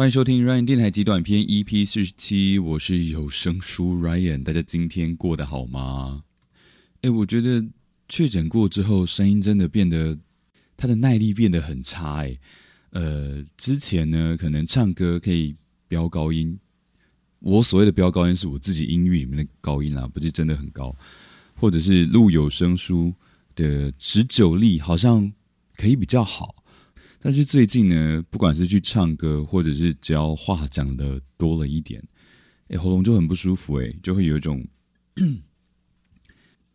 欢迎收听 Ryan 电台极短篇 EP 四十七，我是有声书 Ryan。大家今天过得好吗？哎，我觉得确诊过之后，声音真的变得，他的耐力变得很差。哎，呃，之前呢，可能唱歌可以飙高音，我所谓的飙高音是我自己音域里面的高音啦，不是真的很高，或者是录有声书的持久力好像可以比较好。但是最近呢，不管是去唱歌，或者是只要话讲的多了一点，哎，喉咙就很不舒服，哎，就会有一种，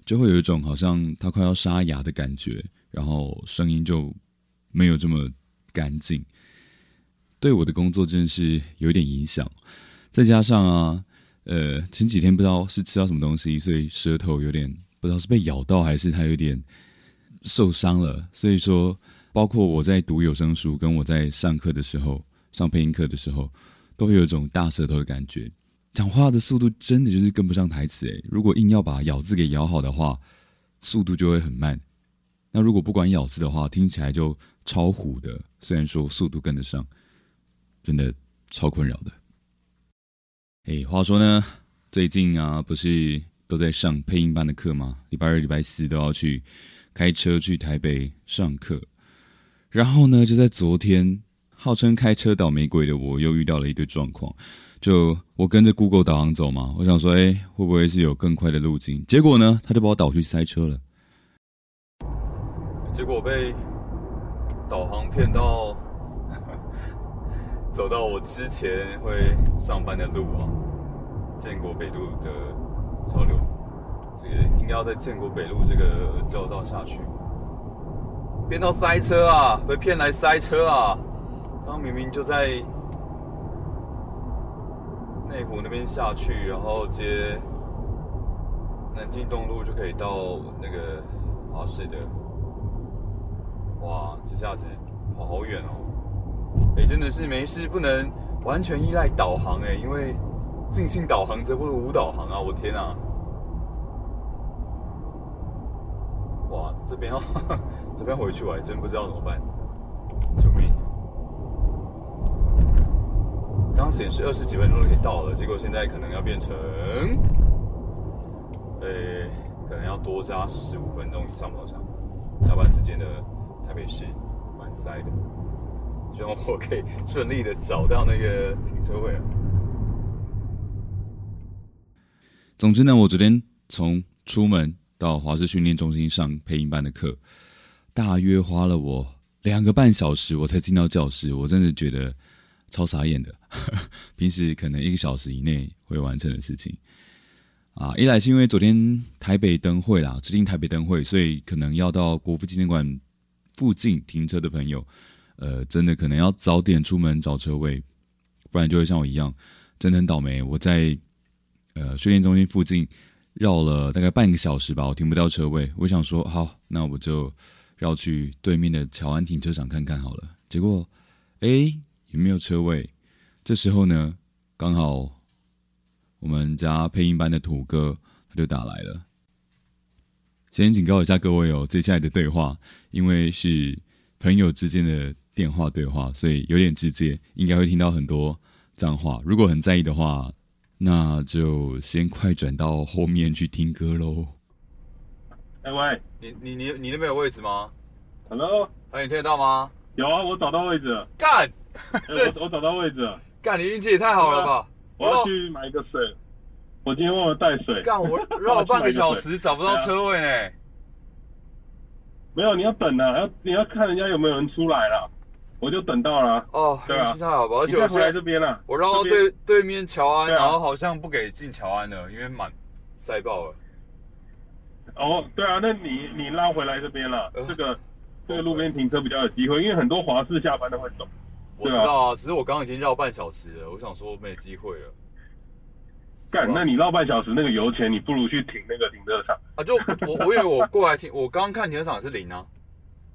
就会有一种好像它快要沙哑的感觉，然后声音就没有这么干净，对我的工作真是有点影响。再加上啊，呃，前几天不知道是吃到什么东西，所以舌头有点不知道是被咬到还是它有点受伤了，所以说。包括我在读有声书，跟我在上课的时候，上配音课的时候，都会有一种大舌头的感觉。讲话的速度真的就是跟不上台词诶，如果硬要把咬字给咬好的话，速度就会很慢。那如果不管咬字的话，听起来就超糊的。虽然说速度跟得上，真的超困扰的。哎，话说呢，最近啊，不是都在上配音班的课吗？礼拜二、礼拜四都要去开车去台北上课。然后呢，就在昨天，号称开车倒霉鬼的我又遇到了一堆状况。就我跟着 Google 导航走嘛，我想说，哎，会不会是有更快的路径？结果呢，他就把我导去塞车了。结果被导航骗到，走到我之前会上班的路啊，建国北路的潮流，这个应该要在建国北路这个交道下去。变到塞车啊！被骗来塞车啊！刚明明就在内湖那边下去，然后接南京东路就可以到那个华市的。哇，这下子跑好远哦！哎，真的是没事不能完全依赖导航哎，因为尽兴导航则不如无导航啊！我天啊！哇，这边要 这边回去，我还真不知道怎么办。救命！刚显示二十几分钟就可以到了，结果现在可能要变成，呃，可能要多加十五分钟以上跑上。下班时间的台北市蛮塞的，希望我可以顺利的找到那个停车位。总之呢，我昨天从出门。到华师训练中心上配音班的课，大约花了我两个半小时，我才进到教室。我真的觉得超傻眼的。平时可能一个小时以内会完成的事情，啊，一来是因为昨天台北灯会啦，最近台北灯会，所以可能要到国父纪念馆附近停车的朋友，呃，真的可能要早点出门找车位，不然就会像我一样，真的很倒霉。我在呃训练中心附近。绕了大概半个小时吧，我停不到车位。我想说，好，那我就绕去对面的乔安停车场看看好了。结果，哎，也没有车位。这时候呢，刚好我们家配音班的土哥他就打来了。先警告一下各位哦，接下来的对话因为是朋友之间的电话对话，所以有点直接，应该会听到很多脏话。如果很在意的话。那就先快转到后面去听歌喽。哎喂，你你你你那边有位置吗？Hello，哎，你听得到吗？有啊，我找到位置。了。干，我我找到位置。了。干，你运气也太好了吧！我要去买一个水，我今天忘了带水。干，我 绕了半个小时找不到车位呢。没有，你要等啊，要你要看人家有没有人出来了。我就等到了哦，对啊，太好吧，而且我来这边了，我绕到对对面乔安，然后好像不给进乔安了，因为满塞爆了。哦，对啊，那你你拉回来这边了，这个这个路边停车比较有机会，因为很多华士下班都会走。我知道啊，只是我刚刚已经绕半小时了，我想说没机会了。干，那你绕半小时那个油钱，你不如去停那个停车场啊！就我我以为我过来停，我刚刚看停车场是零啊。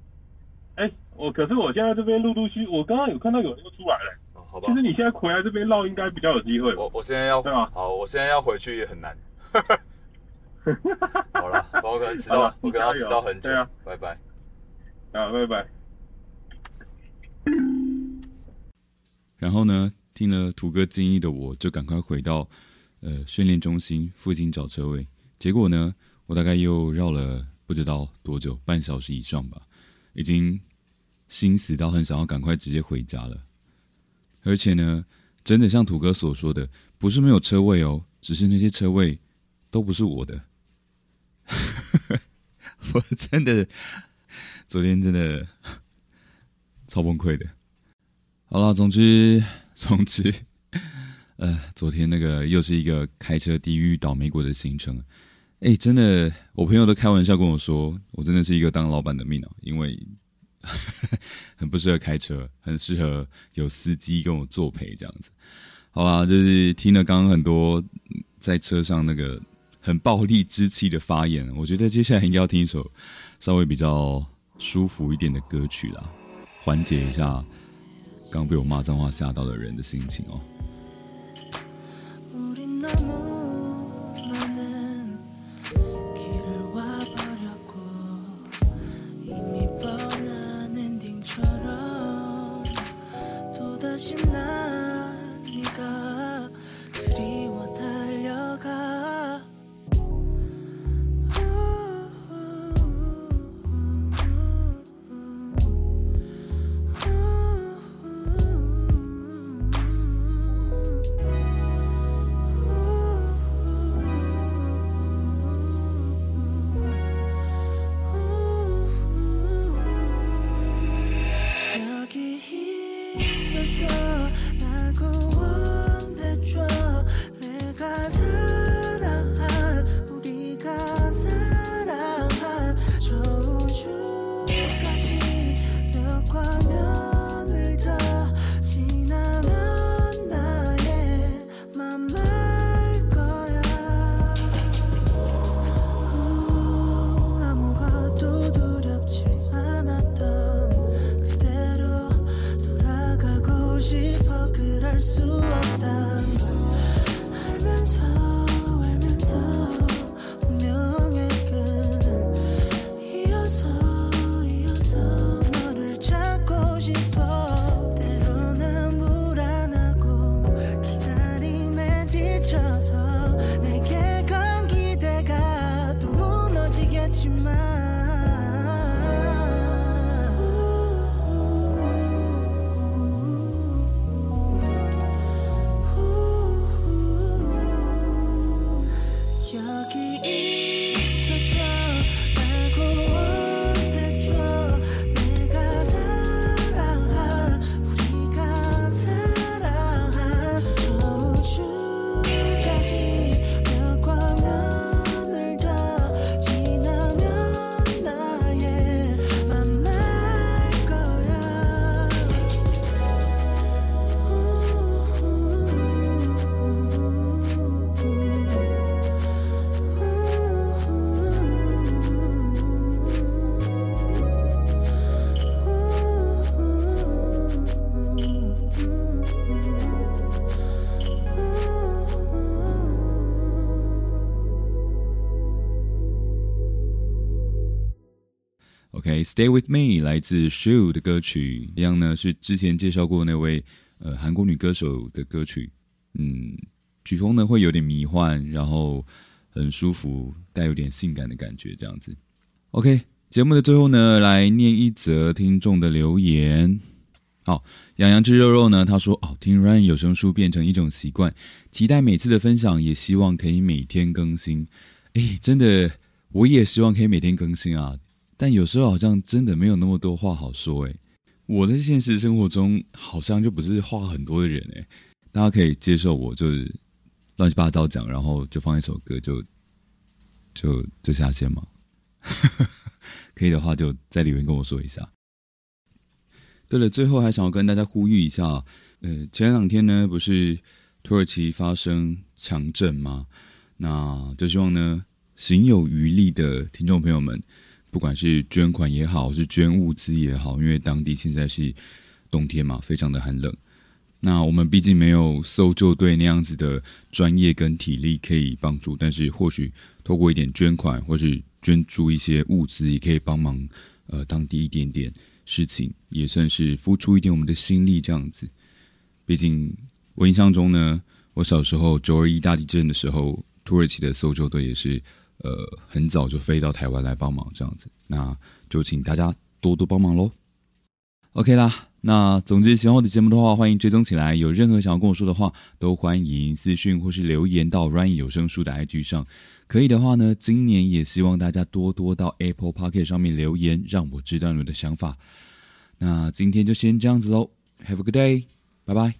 哎。我可是我现在这边陆陆续，我刚刚有看到有人出来了。哦，好吧。其实你现在回来这边绕应该比较有机会。我我现在要对吗？好，我现在要回去也很难。好了，我可能迟到，我可能要迟到很久。对啊，拜拜。啊，拜拜。然后呢，听了土哥建议的，我就赶快回到呃训练中心附近找车位。结果呢，我大概又绕了不知道多久，半小时以上吧，已经心死到很想要赶快直接回家了。而且呢，真的像土哥所说的，不是没有车位哦，只是那些车位都不是我的。我真的昨天真的超崩溃的。好了，总之 总之，呃，昨天那个又是一个开车地狱倒霉鬼的行程。哎，真的，我朋友都开玩笑跟我说，我真的是一个当老板的命啊，因为 很不适合开车，很适合有司机跟我作陪这样子。好吧，就是听了刚刚很多在车上那个很暴力之气的发言，我觉得接下来应该要听一首稍微比较舒服一点的歌曲啦，缓解一下刚被我骂脏话吓到的人的心情哦。 것이 나 pursue Rocky Stay with me，来自 Shu 的歌曲，一样呢是之前介绍过那位呃韩国女歌手的歌曲，嗯，曲风呢会有点迷幻，然后很舒服，带有点性感的感觉，这样子。OK，节目的最后呢，来念一则听众的留言。好，养羊吃肉肉呢，他说哦，听 Ryan 有声书变成一种习惯，期待每次的分享，也希望可以每天更新。哎，真的，我也希望可以每天更新啊。但有时候好像真的没有那么多话好说诶，我在现实生活中好像就不是话很多的人诶，大家可以接受我就是乱七八糟讲，然后就放一首歌就就就下线吗？可以的话就在里面跟我说一下。对了，最后还想要跟大家呼吁一下，呃，前两天呢不是土耳其发生强震吗？那就希望呢，行有余力的听众朋友们。不管是捐款也好，是捐物资也好，因为当地现在是冬天嘛，非常的寒冷。那我们毕竟没有搜救队那样子的专业跟体力可以帮助，但是或许透过一点捐款，或是捐助一些物资，也可以帮忙呃当地一点点事情，也算是付出一点我们的心力这样子。毕竟我印象中呢，我小时候九二一大地震的时候，土耳其的搜救队也是呃很早就飞到台湾来帮忙，这样子，那就请大家多多帮忙喽。OK 啦，那总之喜欢我的节目的话，欢迎追踪起来。有任何想要跟我说的话，都欢迎私讯或是留言到 Ryan 有声书的 IG 上。可以的话呢，今年也希望大家多多到 Apple Pocket 上面留言，让我知道你的想法。那今天就先这样子喽，Have a good day，拜拜。